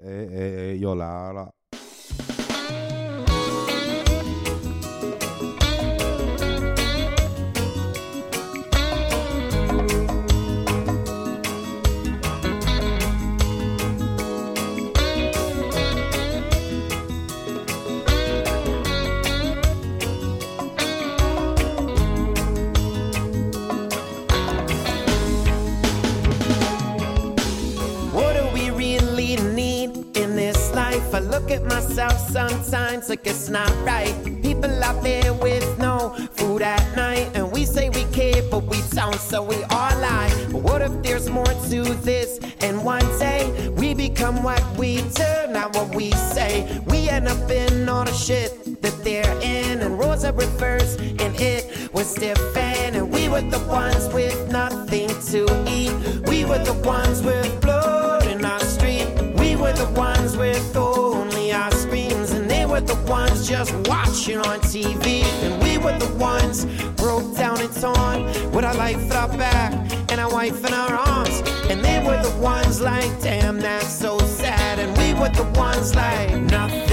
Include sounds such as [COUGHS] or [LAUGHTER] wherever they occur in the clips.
哎哎哎，又来了。Look at myself sometimes like it's not right. People out there with no food at night, and we say we care, but we don't, so we all lie. But what if there's more to this? And one day we become what we do, not what we say. We end up in all the shit that they're in, and rules are reversed, and it was different. And we were the ones with nothing to eat. We were the ones with blood in our street. We were the ones with were the ones just watching on TV. And we were the ones broke down and torn with our life at our back and our wife in our arms. And they were the ones like, damn, that's so sad. And we were the ones like, nothing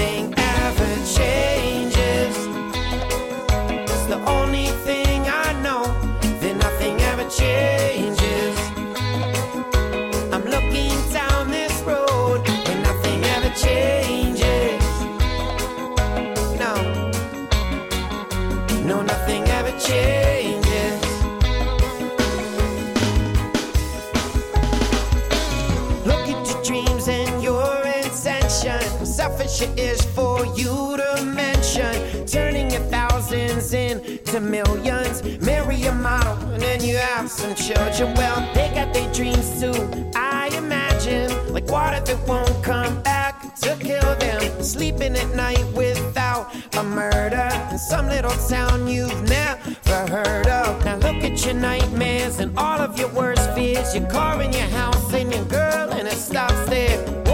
children. Well, they got their dreams too, I imagine. Like water that won't come back to kill them. Sleeping at night without a murder. In some little town you've never heard of. Now look at your nightmares and all of your worst fears. Your car and your house and your girl, and it stops there.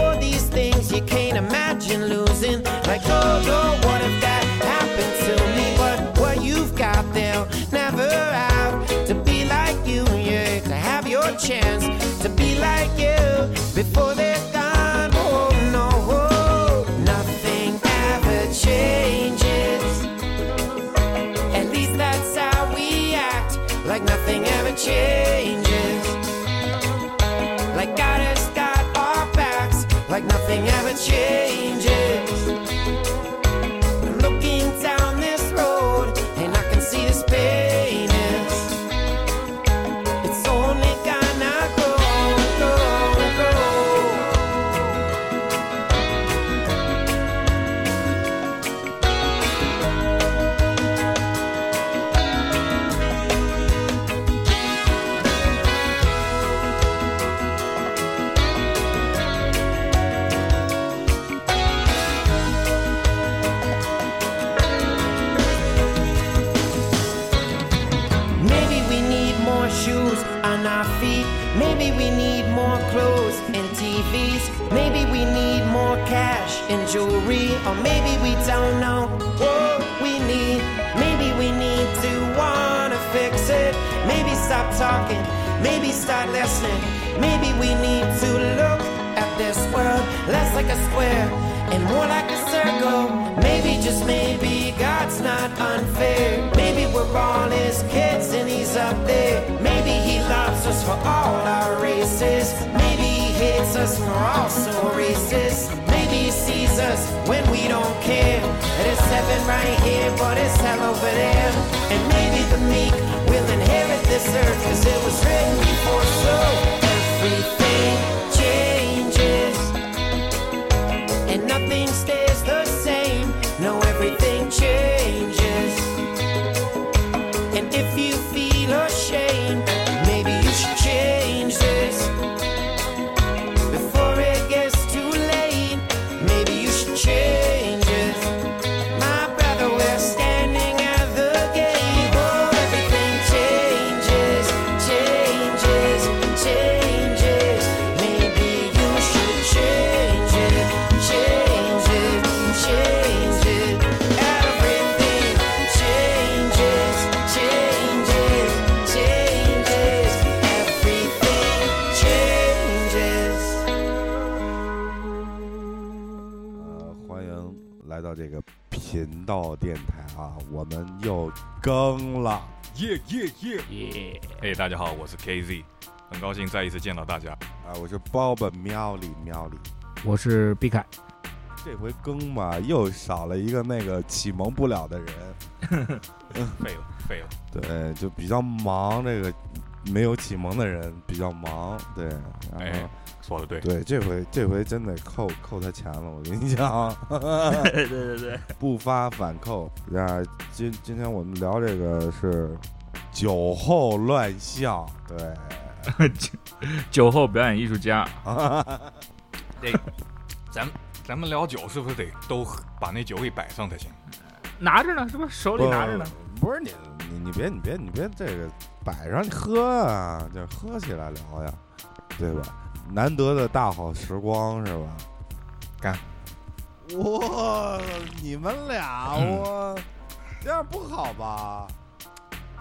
More shoes on our feet. Maybe we need more clothes and TVs. Maybe we need more cash and jewelry. Or maybe we don't know what we need. Maybe we need to wanna fix it. Maybe stop talking. Maybe start listening. Maybe we need to look at this world less like a square and more like a circle. Maybe just maybe God's not unfair. Maybe we're all his kids and he's up there. Maybe he loves us for all our races. Maybe he hates us for also racist. Maybe he sees us when we don't care. And it's heaven right here, but it's hell over there. And maybe the meek will inherit this earth, cause it was written before so everything changes and nothing stays the same. No, everything changes. 频道电台啊，我们又更了。耶耶耶！耶！嘿，大家好，我是 KZ，很高兴再一次见到大家。啊，我是包本喵里喵里，我是毕凯。这回更嘛，又少了一个那个启蒙不了的人，[LAUGHS] 废了废了。对，就比较忙，这个没有启蒙的人比较忙，对，然哎后。说的对，对，这回这回真得扣扣他钱了，我跟你讲，[LAUGHS] 对对对，不发反扣。啊，今今天我们聊这个是酒后乱象，对，[LAUGHS] 酒后表演艺术家。[LAUGHS] 咱咱们聊酒是不是得都把那酒给摆上才行？拿着呢，是不是手里拿着呢？不是你你你别你别你别这个摆上你喝啊，就喝起来聊呀，对吧？难得的大好时光是吧？干！我，你们俩嗯我这样不好吧？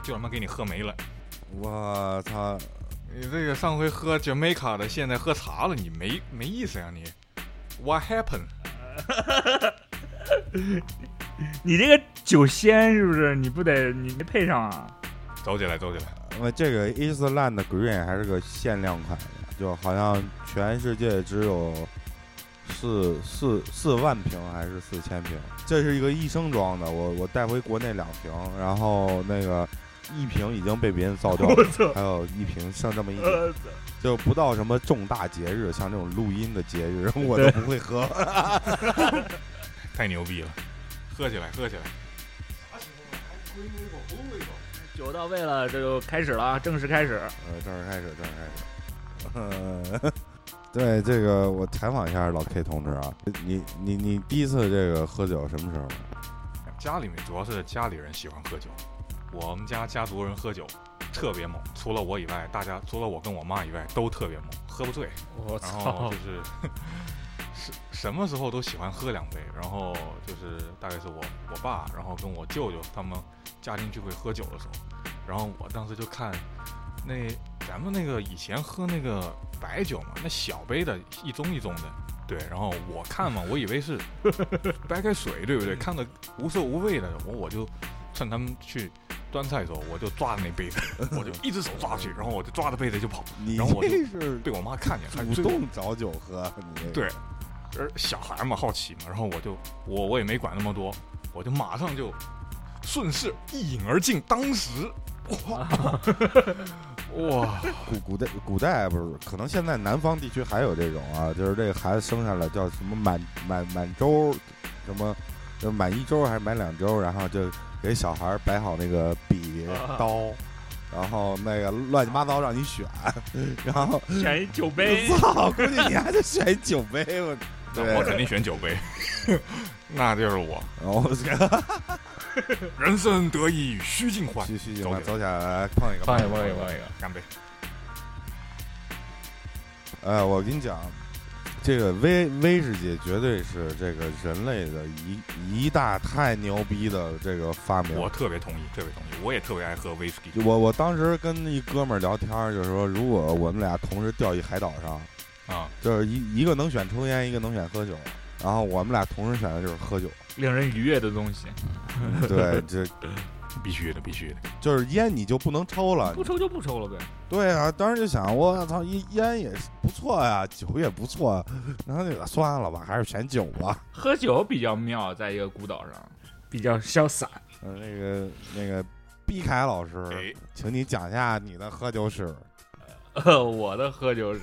就他妈给你喝没了。我操！你这个上回喝 Jamaica 的，现在喝茶了，你没没意思呀、你？What happened？[LAUGHS] 你这个酒仙是不是？你不得你没配上啊？走起来，走起来！因为这个 Island Green 还是个限量款的，就好像全世界只有四四四万瓶还是四千瓶。这是一个一升装的，我我带回国内两瓶，然后那个一瓶已经被别人造掉了，[LAUGHS] 还有一瓶剩这么一点，我操！就不到什么重大节日，像这种录音的节日，我都不会喝。[LAUGHS] 太牛逼了！喝起来，喝起来！酒到位了，这就开始了啊，正式开始。呃，正式开始，正式开始。[LAUGHS] 呃，对这个，我采访一下老 K 同志啊，你你你第一次这个喝酒什么时候？家里面主要是家里人喜欢喝酒，我们家家族人喝酒特别猛，除了我以外，大家除了我跟我妈以外都特别猛，喝不醉。我然后就是 [LAUGHS] 是什么时候都喜欢喝两杯，然后就是大概是我我爸，然后跟我舅舅他们家庭聚会喝酒的时候，然后我当时就看那咱们那个以前喝那个白酒嘛，那小杯的一盅一盅的。对，然后我看嘛，我以为是 [LAUGHS] 白开水，对不对？看的无色无味的，我我就趁他们去端菜的时候，我就抓着那杯子，[LAUGHS] 我就一只手抓过去，然后我就抓着杯子就跑，你然后我就这是被我妈看见，她主动找酒喝，你对，而小孩嘛，好奇嘛，然后我就我我也没管那么多，我就马上就顺势一饮而尽。当时，哇 [LAUGHS] 哇，古古代古代不是，可能现在南方地区还有这种啊，就是这个孩子生下来叫什么满满满周，什么就是满一周还是满两周，然后就给小孩摆好那个笔刀。然后那个乱七八糟让你选，[LAUGHS] 然后选一酒杯，我操，估计你还得选一酒杯，我对我肯定选酒杯，[LAUGHS] 那就是我。然后 [LAUGHS] 人生得意须尽欢，继续吧，走起走起来来碰一个，碰一个，碰一个，放一个。干杯！呃，我跟你讲，这个威威士忌绝对是这个人类的一一大太牛逼的这个发明。我特别同意，特别同意，我也特别爱喝威士忌我我当时跟一哥们儿聊天，就是说，如果我们俩同时掉一海岛上，啊。就是一一个能选抽烟，一个能选喝酒，然后我们俩同时选的就是喝酒。令人愉悦的东西，[LAUGHS] 对，这必须的，必须的。就是烟你就不能抽了不。抽就不抽了呗。对啊，当时就想，我操，一烟也不错呀，酒也不错啊，然后那个算了吧，还是选酒吧。喝酒比较妙，在一个孤岛上，比较潇洒。嗯，那个那个毕凯老师，哎，请你讲一下你的喝酒史。呃，[LAUGHS] 我的喝酒史，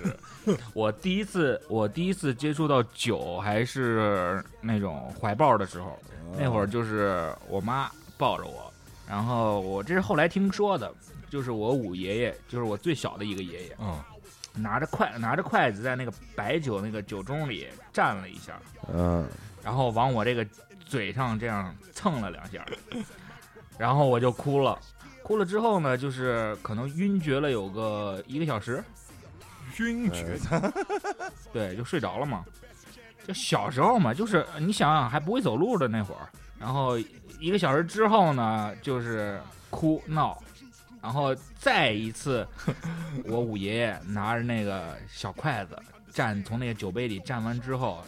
我第一次我第一次接触到酒还是那种怀抱的时候，那会儿就是我妈抱着我，然后我这是后来听说的，就是我五爷爷，就是我最小的一个爷爷，嗯，拿着筷拿着筷子在那个白酒那个酒盅里蘸了一下，嗯，然后往我这个嘴上这样蹭了两下，然后我就哭了。哭了之后呢，就是可能晕厥了有个一个小时，[LAUGHS] 晕厥，对，就睡着了嘛。就小时候嘛，就是你想想还不会走路的那会儿，然后一个小时之后呢，就是哭闹，然后再一次，[LAUGHS] 我五爷爷拿着那个小筷子蘸从那个酒杯里蘸完之后，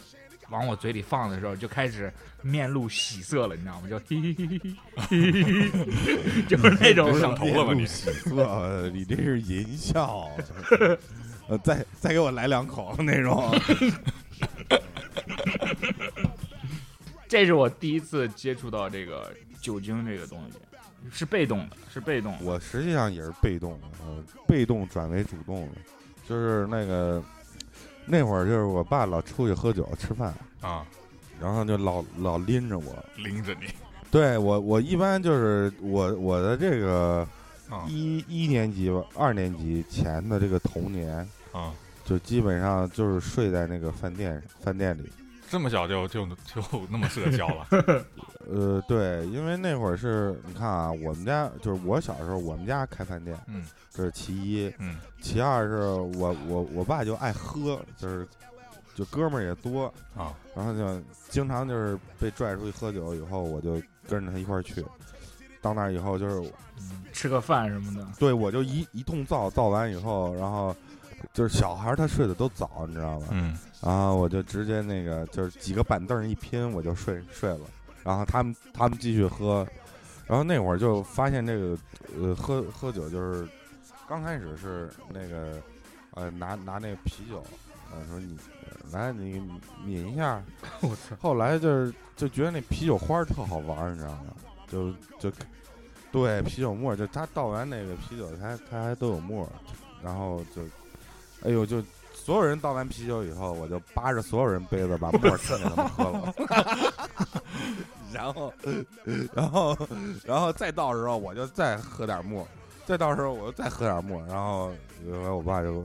往我嘴里放的时候，就开始面露喜色了，你知道吗？就嘿嘿嘿嘿嘿嘿嘿，[LAUGHS] 就是那种都上头了吧你喜色，你这是淫笑。呃，再再给我来两口那种。[LAUGHS] 这是我第一次接触到这个酒精这个东西，是被动的，是被动的。我实际上也是被动的，呃，被动转为主动的，就是那个那会儿就是我爸老出去喝酒吃饭，啊，然后就老老拎着我。拎着你对我，我一般就是我我的这个啊一一年级吧，二年级前的这个童年，啊，就基本上就是睡在那个饭店饭店里。这么小就就就那么社交了 [LAUGHS] 呃，对，因为那会儿是你看啊，我们家就是我小时候，我们家开饭店，嗯这是其一，嗯其二是我我我爸就爱喝，就是就哥们儿也多，啊然后就经常就是被拽出去喝酒，以后我就跟着他一块儿去。到那儿以后就是嗯吃个饭什么的，对我就一一通造，造完以后，然后就是小孩儿他睡得都早，你知道吧？嗯然后我就直接那个就是几个板凳儿一拼，我就睡睡了。然后他们他们继续喝，然后那会儿就发现这个呃喝喝酒就是刚开始是那个呃拿拿那个啤酒，呃说你呃来你抿一下，[LAUGHS] 我操，后来就是就觉得那啤酒花儿特好玩儿，你知道吗？就就对啤酒沫儿，就他倒完那个啤酒，他他还都有沫儿，然后就哎呦就。所有人倒完啤酒以后，我就扒着所有人杯子把沫儿全给他们喝了，[LAUGHS] 然后，[LAUGHS] 然后，然后再倒的时候，我就再喝点沫儿，再倒的时候我就再喝点沫儿，然后我爸就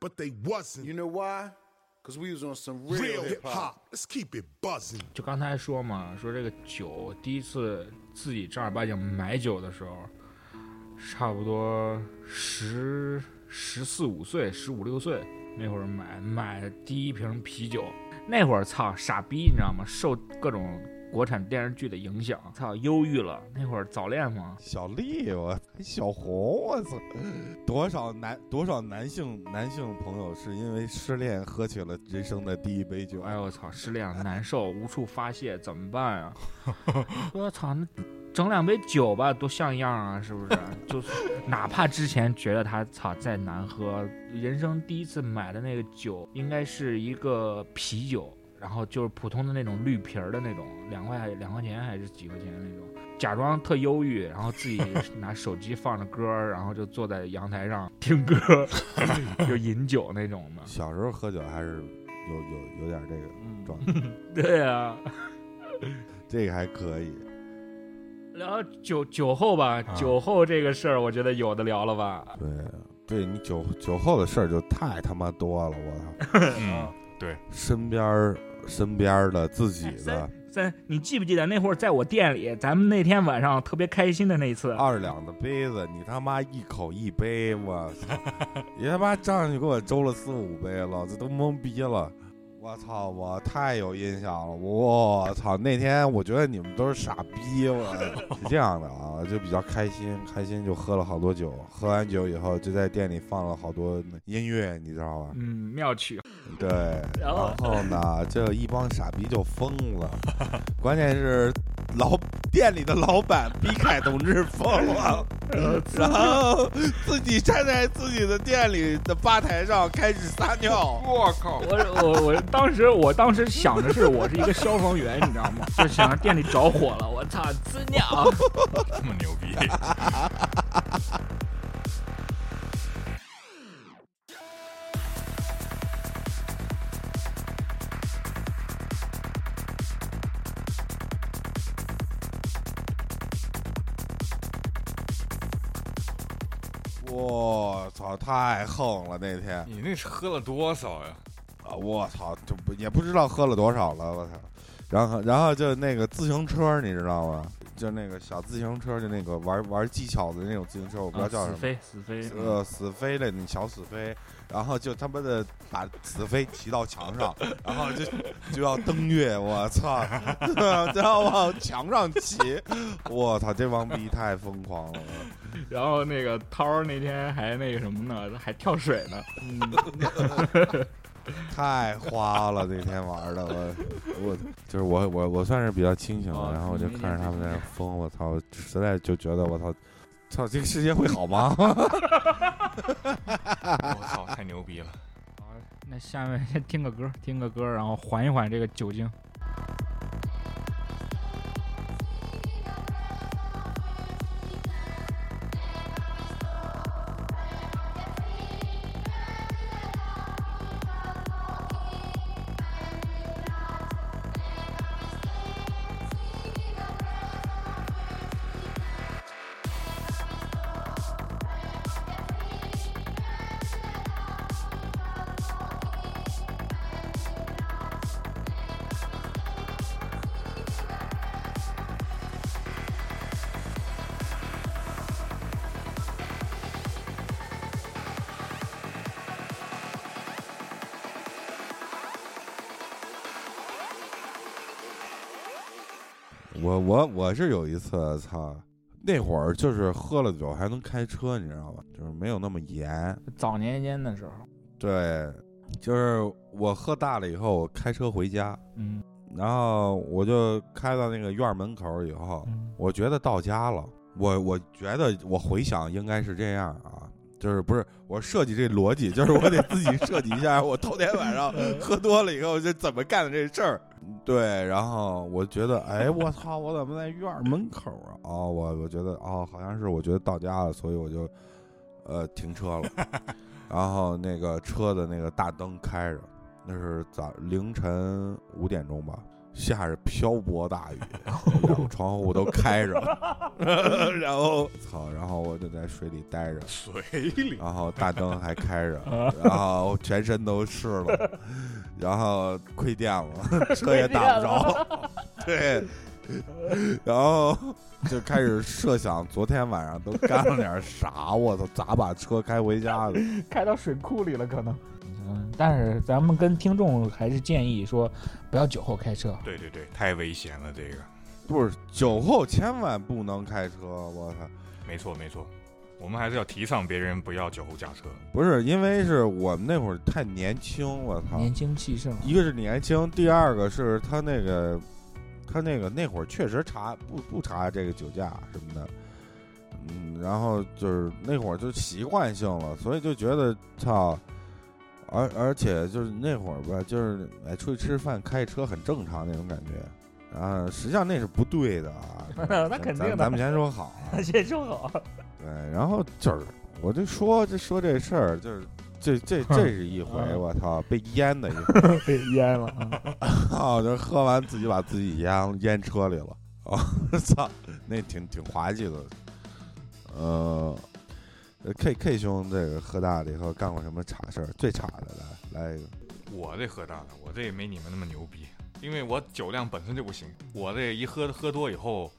but they wasn't. You know why? Because we was on some real, hip hop. hop. Let's keep it buzzing. 就刚才说嘛，说这个酒，第一次自己正儿八经买酒的时候，差不多十十四五岁，十五六岁那会儿买买第一瓶啤酒，那会儿操傻逼，你知道吗？受各种国产电视剧的影响，操忧郁了。那会儿早恋吗，小丽，我小红，我操，多少男多少男性男性朋友是因为失恋喝起了人生的第一杯酒？哎呦我操，失恋了难受，无处发泄，怎么办啊？[LAUGHS] 我操，那整两杯酒吧，多像样啊，是不是？[LAUGHS] 就是哪怕之前觉得它操再难喝，人生第一次买的那个酒应该是一个啤酒，然后就是普通的那种绿皮儿的那种，两块两块钱还是几块钱那种，假装特忧郁，然后自己 [LAUGHS] 拿手机放着歌儿，然后就坐在阳台上听歌，[LAUGHS] 就饮酒那种的。小时候喝酒还是有有有点这个状态，对啊。[LAUGHS] 这个还可以。然后酒酒后吧，啊酒后这个事儿，我觉得有的聊了吧。对，对你酒酒后的事儿就太他妈多了，我操！嗯，对，身边儿身边的自己的三三，你记不记得那会儿在我店里，咱们那天晚上特别开心的那一次？二两的杯子，你他妈一口一杯，我操！你他妈站上去给我周了四五杯老子都懵逼了。我操！我太有印象了。我操！那天我觉得你们都是傻逼，我 [LAUGHS] 是这样的啊，就比较开心，开心就喝了好多酒。喝完酒以后，就在店里放了好多音乐，你知道吧？嗯，妙曲。对，然然后后呢，这一帮傻逼就疯了，关键是老店里的老板毕凯同志疯了，[LAUGHS] 然后自己站在自己的店里的吧台上开始撒尿。我靠，我我我当时我当时想的是我是一个消防员，你知道吗？就想着店里着火了，我操，滋尿。[LAUGHS] 这么牛逼，我操，太横了那天你那是喝了多少呀？啊！我操，就不也不知道喝了多少了，我操！然后然后就那个自行车，你知道吗？就那个小自行车，就那个玩玩技巧的那种自行车，我不知道叫什么。啊死飞死飞，呃，死飞的那小死飞，然后就他妈的把死飞骑到墙上，然后就就要登月，我操，[LAUGHS] 就要往墙上骑，我操，这帮逼太疯狂了，[LAUGHS] 然后那个涛儿那天还那个什么呢，还跳水呢。[LAUGHS] [LAUGHS] 太花了，那天玩的我我就是我我我算是比较清醒的，哦然后我就看着他们在那疯，我操，实在就觉得我操。操，这个世界会好吗？[LAUGHS] 我操，太牛逼了！好，那下面先听个歌，听个歌，然后缓一缓这个酒精。我我我是有一次，操，那会儿就是喝了酒还能开车，你知道吧？就是没有那么严。早年间的时候，对，就是我喝大了以后，我开车回家，嗯然后我就开到那个院门口以后，嗯我觉得到家了。我我觉得我回想应该是这样啊，就是不是我设计这逻辑，就是我得自己设计一下，我头天晚上喝多了以后就怎么干的这事儿。对，然后我觉得，哎，我操，我怎么在院门口啊？哦，我我觉得，哦，好像是我觉得到家了，所以我就呃停车了，然后那个车的那个大灯开着，那是早凌晨五点钟吧，下着瓢泼大雨，然后窗户都开着，[LAUGHS] 然后操，然后我就在水里待着，水里然后大灯还开着，[LAUGHS] 然后全身都湿了，然后亏电了，[LAUGHS] 车也打不着，对，然后就开始设想昨天晚上都干了点啥，我操，咋把车开回家的？开到水库里了，可能。嗯，但是咱们跟听众还是建议说，不要酒后开车。对对对，太危险了，这个不是酒后千万不能开车，我操！没错没错，我们还是要提倡别人不要酒后驾车。不是因为是我们那会儿太年轻，我操！年轻气盛，一个是年轻，第二个是他那个，他那个那会儿确实查不不查这个酒驾什么的，嗯，然后就是那会儿就习惯性了，所以就觉得操，而而且就是那会儿吧，就是哎出去吃饭开车很正常那种感觉，啊，实际上那是不对的啊，[LAUGHS] 那肯定的咱咱们先说好啊，[LAUGHS] 先说好。[LAUGHS] 对，然后就是我就说这说这事儿，就是这这这是一回，嗯我操，被淹的一回。被淹了啊！啊，就喝完自己把自己淹淹车里了，啊，操，那挺挺滑稽的。呃，K K 兄这个喝大了以后干过什么岔事儿？最岔的来来一个，我这喝大了，我这也没你们那么牛逼，因为我酒量本身就不行。我这一喝喝多以后，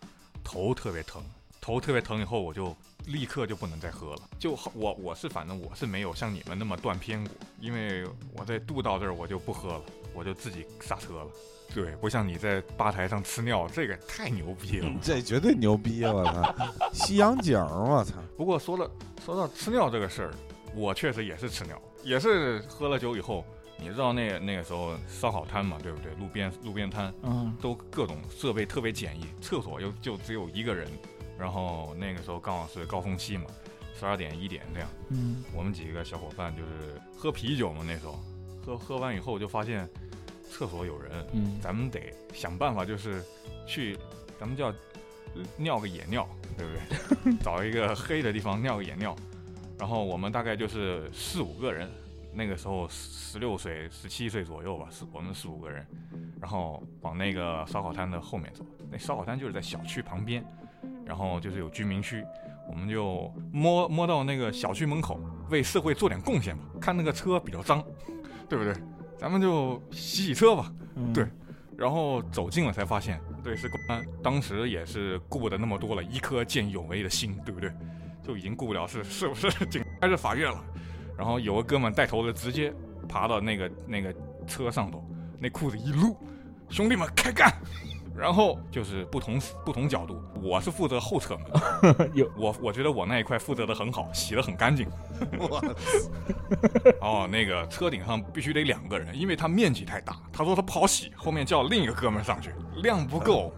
头特别疼，头特别疼以后，我就立刻就不能再喝了。就我我是反正我是没有像你们那么断片过，因为我在渡到这儿我就不喝了，我就自己刹车了。对，不像你在吧台上吃尿，这个太牛逼了。这绝对牛逼！我操，西洋景儿，我操，不过说了说到吃尿这个事儿，我确实也是吃尿，也是喝了酒以后，你知道那那个时候烧烤摊嘛，对不对？路边路边摊嗯都各种设备特别简易，厕所又就只有一个人，然后那个时候刚好是高峰期嘛，十二点一点这样，嗯我们几个小伙伴就是喝啤酒嘛，那时候喝喝完以后就发现厕所有人，嗯咱们得想办法，就是去，咱们叫呃尿个野尿，对不对？[LAUGHS] 找一个黑的地方尿个野尿。然后我们大概就是四五个人，那个时候十六岁、十七岁左右吧，四我们四五个人，然后往那个烧烤摊的后面走。那烧烤摊就是在小区旁边，然后就是有居民区，我们就摸摸到那个小区门口，为社会做点贡献吧。看那个车比较脏，对不对？咱们就洗洗车吧。嗯对然后走近了才发现，对，是公安。当时也是顾不得那么多了，一颗见义勇为的心，对不对？就已经顾不了是是不是警还是法院了。然后有个哥们带头的，直接爬到那个那个车上头，那裤子一撸，兄弟们开干！然后就是不同不同角度，我是负责后侧门，[LAUGHS] 有我我觉得我那一块负责的很好，洗的很干净。[LAUGHS] [LAUGHS] 哦，那个车顶上必须得两个人，因为它面积太大。他说他不好洗，后面叫另一个哥们儿上去，量不够。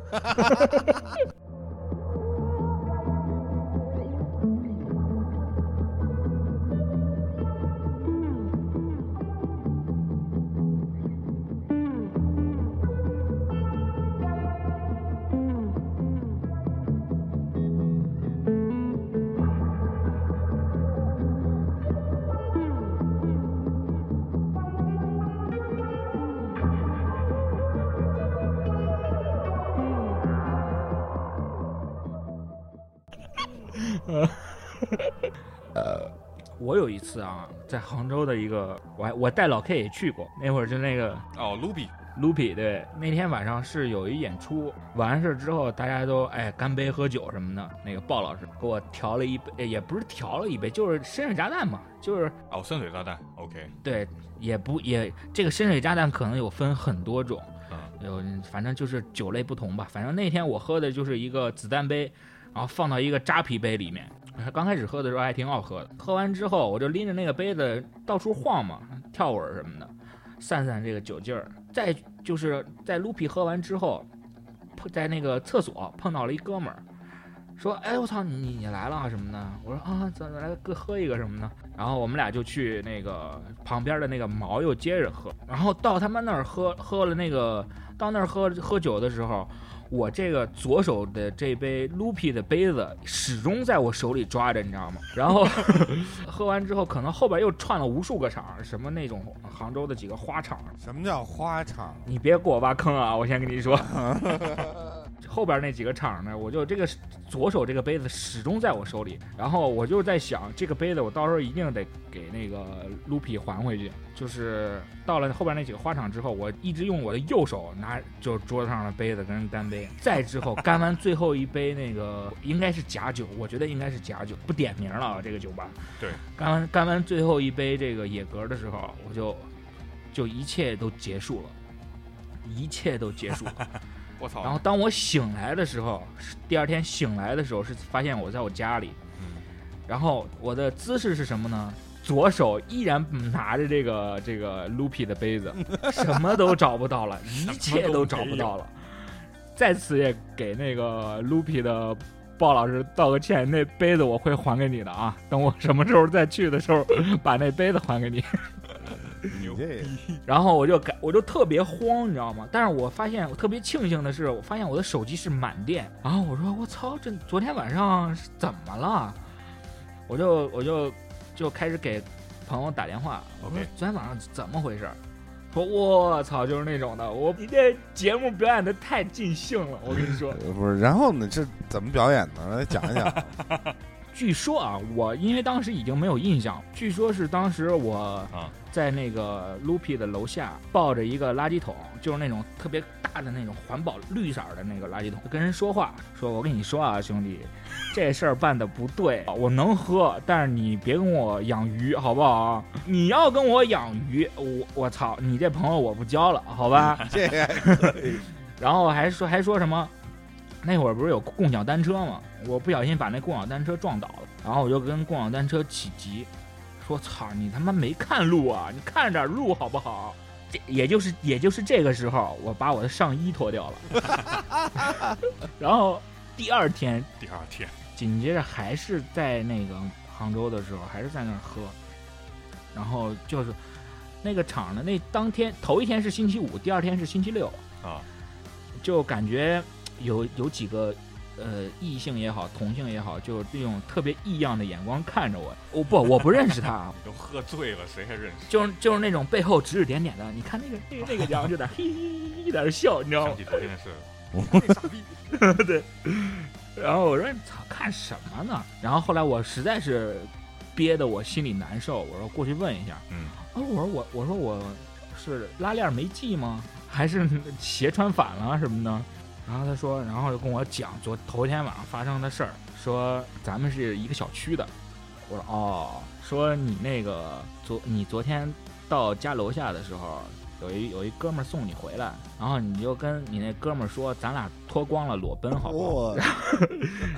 次啊，在杭州的一个，我还我带老 K 也去过，那会儿就那个哦，Luby，Lupi 对，那天晚上是有一演出，完事之后大家都哎干杯喝酒什么的。那个鲍老师给我调了一杯，哎也不是调了一杯，就是深水炸弹嘛，就是哦，深水炸弹，OK，对，也不也这个深水炸弹可能有分很多种，嗯，有反正就是酒类不同吧。反正那天我喝的就是一个子弹杯，然后放到一个扎啤杯里面。刚开始喝的时候还挺好喝的，喝完之后我就拎着那个杯子到处晃嘛，跳舞什么的，散散这个酒劲儿。再就是在卢皮喝完之后，碰在那个厕所碰到了一哥们儿，说：“哎，我操，你你来了啊什么的？”我说：“啊，咱咱来各喝一个什么的。”然后我们俩就去那个旁边的那个毛又接着喝，然后到他们那儿喝喝了那个到那儿喝喝酒的时候。我这个左手的这杯 Lupi 的杯子始终在我手里抓着，你知道吗？然后 [LAUGHS] 喝完之后，可能后边又串了无数个场，什么那种杭州的几个花场。什么叫花场？你别给我挖坑啊！我先跟你说，[LAUGHS] 后边那几个场呢，我就这个左手这个杯子始终在我手里，然后我就在想，这个杯子我到时候一定得给那个 Lupi 还回去。就是到了后边那几个花场之后，我一直用我的右手拿就桌子上的杯子跟人干杯。再之后干完最后一杯那个 [LAUGHS] 应该是假酒，我觉得应该是假酒，不点名了啊，这个酒吧。对，干完干完最后一杯这个野格的时候，我就就一切都结束了，一切都结束了。[LAUGHS] 我操，然后当我醒来的时候，是第二天醒来的时候是发现我在我家里，嗯，然后我的姿势是什么呢？左手依然拿着这个这个 Loopy 的杯子，[LAUGHS] 什么都找不到了，一切都找不到了。在此也给那个 Loopy 的鲍老师道个歉，那杯子我会还给你的啊。等我什么时候再去的时候，把那杯子还给你。然后我就感我就特别慌，你知道吗？但是我发现我特别庆幸的是，我发现我的手机是满电。然后我说我操，这昨天晚上是怎么了？我就我就就开始给朋友打电话，我说昨天晚上怎么回事？说我操，就是那种的，我你这节目表演的太尽兴了，我跟你说。呃不是，然后呢？这怎么表演呢？来讲一讲。据说啊，我因为当时已经没有印象，据说是当时我啊在那个 Loopy 的楼下抱着一个垃圾桶，就是那种特别大的那种环保绿色的那个垃圾桶，跟人说话，说我跟你说啊，兄弟，这事儿办的不对，我能喝，但是你别跟我养鱼，好不好？你要跟我养鱼，我我操，你这朋友我不交了，好吧？[LAUGHS] 然后还说还说什么，那会儿不是有共享单车吗？我不小心把那共享单车撞倒了，然后我就跟共享单车起急，说操你他妈没看路啊，你看着点路好不好？这也就是也就是这个时候，我把我的上衣脱掉了，[LAUGHS] 然后第二天第二天，紧接着还是在那个杭州的时候，还是在那儿喝，然后就是那个场的，那当天头一天是星期五，第二天是星期六啊，就感觉有有几个呃异性也好，同性也好，就这种特别异样的眼光看着我。我不，我不认识他，啊 [LAUGHS] 都喝醉了，谁还认识？就是就是那种背后指指点点的。你看那个那个那个，然后就在嘿嘿嘿在那笑，你知道吗想？起昨天的事了，那傻逼，对。然后我说：“操，看什么呢？”然后后来我实在是憋得我心里难受，我说过去问一下。嗯，啊，我说我我说我是拉链没系吗？还是鞋穿反了什么的。然后他说，然后就跟我讲昨头天晚上发生的事儿，说咱们是一个小区的。我说哦，说你那个昨你昨天到家楼下的时候，有一有一哥们儿送你回来，然后你就跟你那哥们儿说，咱俩脱光了裸奔好不好？[LAUGHS] 我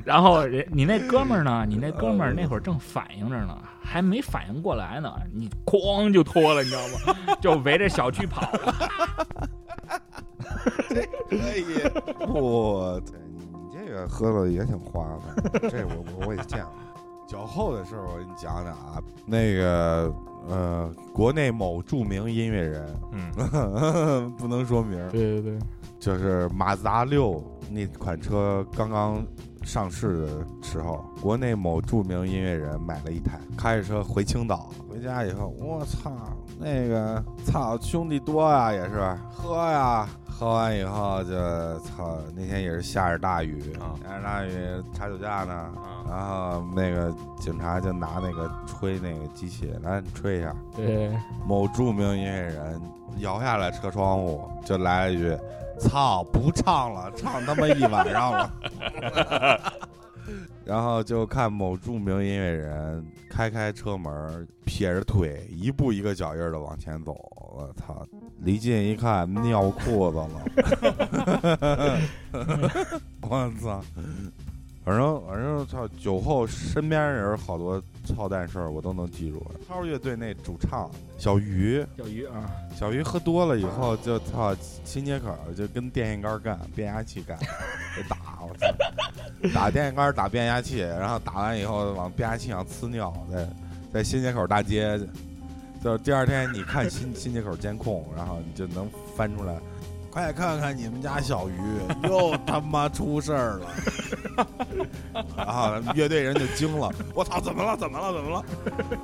然后人你那哥们儿呢？你那哥们儿那会儿正反应着呢，还没反应过来呢，你哐就脱了，你知道吗？就围着小区跑。可以，[LAUGHS] 我操，你你这个喝的也挺花的，[LAUGHS] 这我我我也见过。酒后的事儿我给你讲讲啊，那个呃，国内某著名音乐人，嗯，[LAUGHS] 不能说名儿，对对对，就是马自达六那款车刚刚上市的时候，国内某著名音乐人买了一台，开着车回青岛，回家以后，我操，那个操兄弟多呀，也是。喝呀，喝完以后就操，那天也是下着大雨，啊。下着大雨查酒驾呢，啊，然后那个警察就拿那个吹那个机器来你吹一下，对，某著名音乐人摇下来车窗户，就来了一句：“操，不唱了，唱他妈一晚上了。” [LAUGHS] 然后就看某著名音乐人开开车门，撇着腿，一步一个脚印的往前走。我操！离近一看，尿裤子了。[LAUGHS] 我操！反正反正操，酒后身边人好多操蛋事儿我都能记住。超乐队那主唱小鱼，小鱼啊，小鱼喝多了以后就操新街口就跟电线杆干，变压器干，[LAUGHS] 给打我操，打电线杆打变压器，然后打完以后往变压器上呲尿，在在新街口大街，就第二天你看新新街口监控，然后你就能翻出来。快看看你们家小鱼 [LAUGHS] 又他妈出事儿了！然 [LAUGHS] 后乐队人就惊了，我操，怎么了？怎么了？怎么了？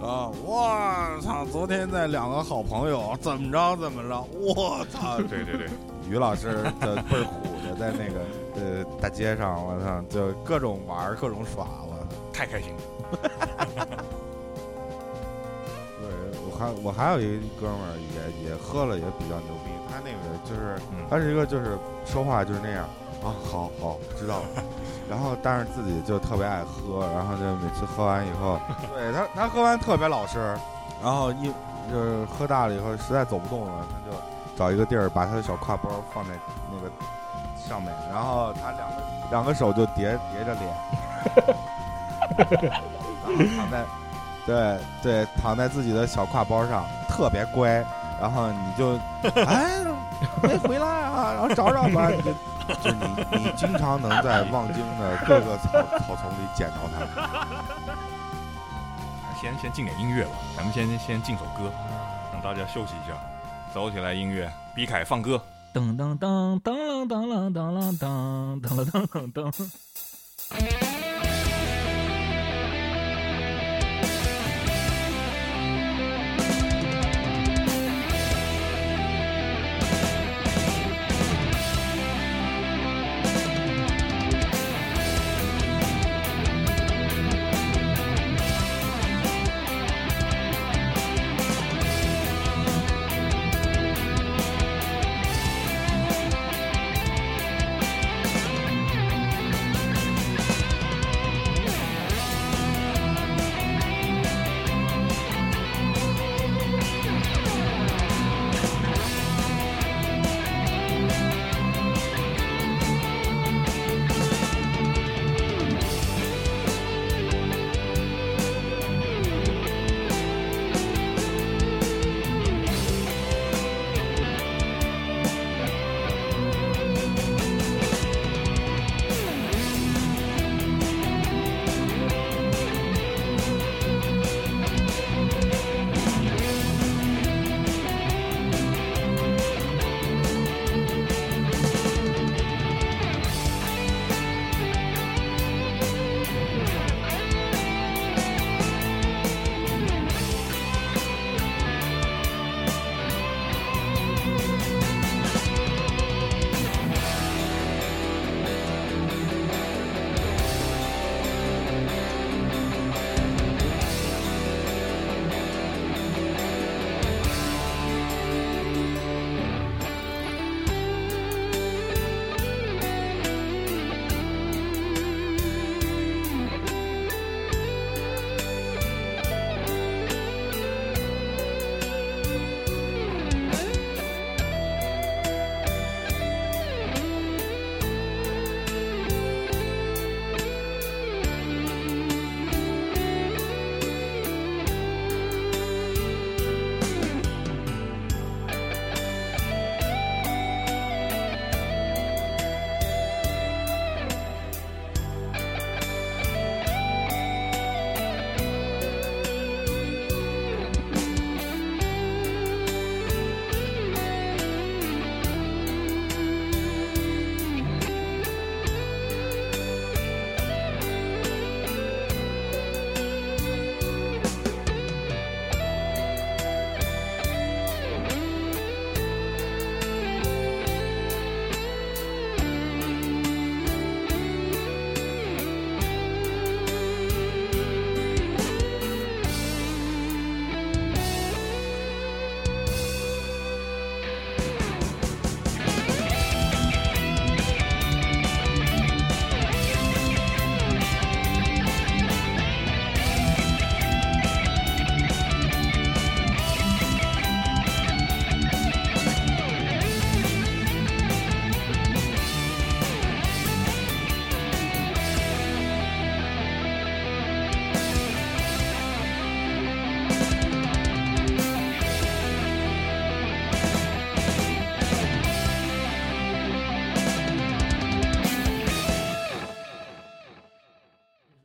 啊！我操！昨天那两个好朋友怎么着怎么着？我操！对对对，于老师的倍儿虎的在那个呃大街上，我操，就各种玩各种耍，我！太开心了。[LAUGHS] 对，我还我还有一哥们儿也也喝了，也比较牛逼。他那个就是嗯他是一个就是说话就是那样啊，好好知道了。[LAUGHS] 然后但是自己就特别爱喝，然后就每次喝完以后，[LAUGHS] 对他他喝完特别老实，然后一就是喝大了以后实在走不动了，他就找一个地儿把他的小挎包放在那个上面，然后他两个两个手就叠叠着脸，[LAUGHS] 然后躺在对对躺在自己的小挎包上，特别乖。然后你就 [LAUGHS] 哎没回来啊，然后找找吧，你就就你你经常能在望京的各个草草丛里捡到它。[LAUGHS] 先先进点音乐吧，咱们先先进首歌，让大家休息一下。走起来，音乐，比凯放歌。噔噔噔噔噔噔噔噔噔噔噔噔噔。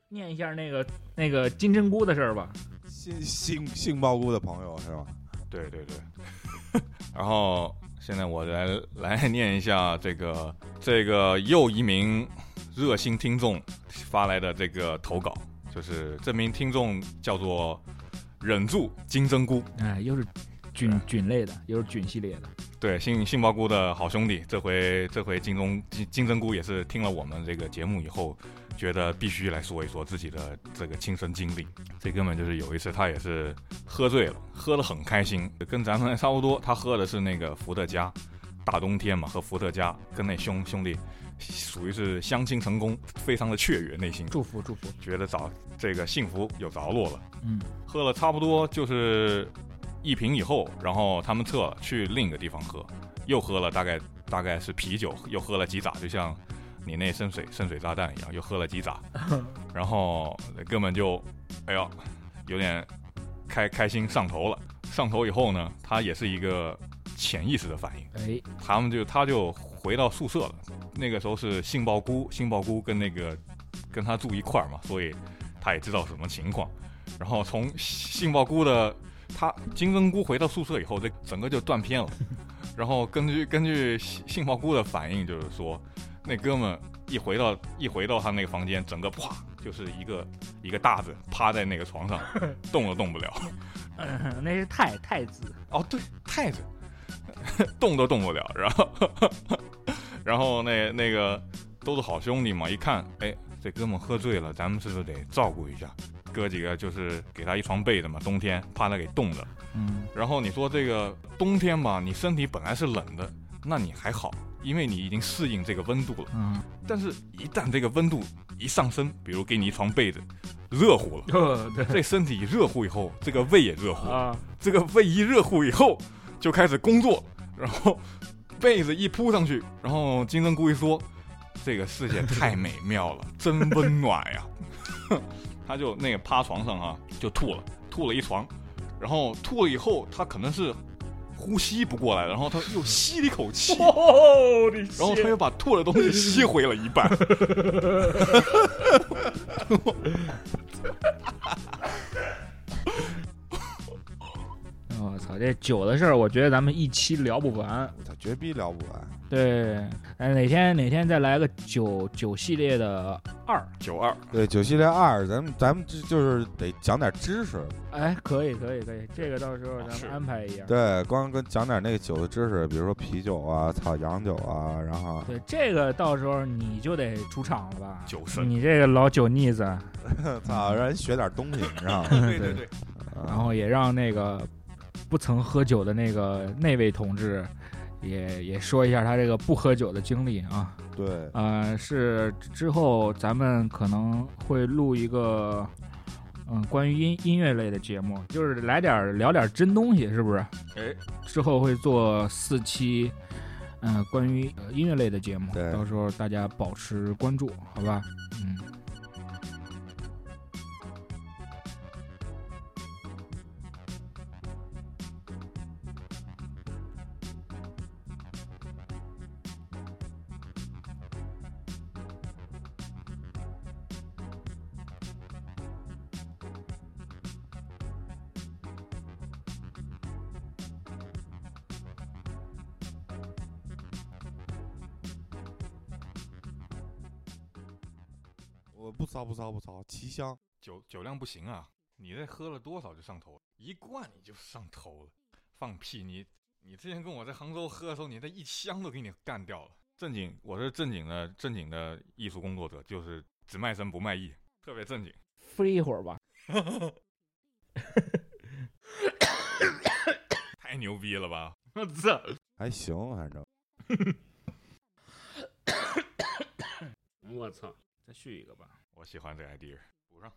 念一下那个那个金针菇的事儿吧。杏杏杏鲍菇的朋友是吧？对对对。[LAUGHS] 然后现在我来来念一下这个这个又一名热心听众发来的这个投稿，就是这名听众叫做忍住金针菇，哎，又是菌菌类的，又是菌系列的。对杏杏鲍菇的好兄弟，这回这回金钟金金针菇也是听了我们这个节目以后，觉得必须来说一说自己的这个亲身经历。这哥们就是有一次他也是喝醉了，喝得很开心，跟咱们差不多。他喝的是那个伏特加，大冬天嘛，喝伏特加，跟那兄兄弟属于是相亲成功，非常的雀跃，内心祝福祝福。觉得找这个幸福有着落了。嗯，喝了差不多就是一瓶以后，然后他们撤了，去另一个地方喝，又喝了大概大概是啤酒，又喝了几扎，就像你那深水深水炸弹一样，又喝了几扎，[LAUGHS] 然后根本就，哎呦，有点开开心上头了。上头以后呢，他也是一个潜意识的反应，哎，他们就他就回到宿舍了。那个时候是杏鲍菇，杏鲍菇跟那个跟他住一块儿嘛，所以他也知道什么情况。然后从杏鲍菇的他金针菇回到宿舍以后，这整个就断片了。[LAUGHS] 然后根据根据杏杏鲍菇的反应，就是说那哥们一回到一回到他那个房间，整个啪就是一个一个大字趴在那个床上，[LAUGHS] 动都动不了。嗯那是太太子。哦，对，太子，[LAUGHS] 动都动不了。然后，然后那那个都是好兄弟嘛，一看，哎，这哥们喝醉了，咱们是不是得照顾一下？哥几个就是给他一床被子嘛，冬天怕他给冻着。嗯，然后你说这个冬天吧，你身体本来是冷的，那你还好，因为你已经适应这个温度了。嗯，但是，一旦这个温度一上升，比如给你一床被子，热乎了，[LAUGHS] 这身体热乎以后，这个胃也热乎了。啊，这个胃一热乎以后，就开始工作，然后被子一铺上去，然后金针菇一说：“这个世界太美妙了，真温暖呀。[LAUGHS] ”他就那个趴床上啊，就吐了，吐了一床，然后吐了以后，他可能是呼吸不过来，然后他又吸了一口气，[LAUGHS] 然后他又把吐的东西吸回了一半。[LAUGHS] 操，这酒的事儿，我觉得咱们一期聊不完。我操，绝逼聊不完。对，哎，哪天哪天再来个酒酒系列的二，九二，对，酒系列二，咱们咱们这就是得讲点知识，哎，可以可以可以，这个到时候咱们安排一下。对，光跟讲点那个酒的知识，比如说啤酒啊、操洋酒啊，然后对，这个到时候你就得出场了吧？酒神你这个老酒腻子，[LAUGHS] 操，让人学点东西，你知道吗？对 [LAUGHS] 对对，啊然后也让那个不曾喝酒的那个那位同志，也也说一下他这个不喝酒的经历啊。对，呃，是之后咱们可能会录一个，嗯，关于音音乐类的节目，就是来点儿聊点儿真东西，是不是？哎，之后会做四期，嗯、关于呃音乐类的节目，到时候大家保持关注，好吧？嗯。酒酒量不行啊！你这喝了多少就上头了？一罐你就上头了，放屁！你你之前跟我在杭州喝的时候，你这一箱都给你干掉了。正经，我是正经的正经的艺术工作者，就是只卖身不卖艺，特别正经。free 一会儿吧。[LAUGHS] 太牛逼了吧！[LAUGHS] 我操！还行，反正 [COUGHS] 我操！再续一个吧。我喜欢这 idea，补上。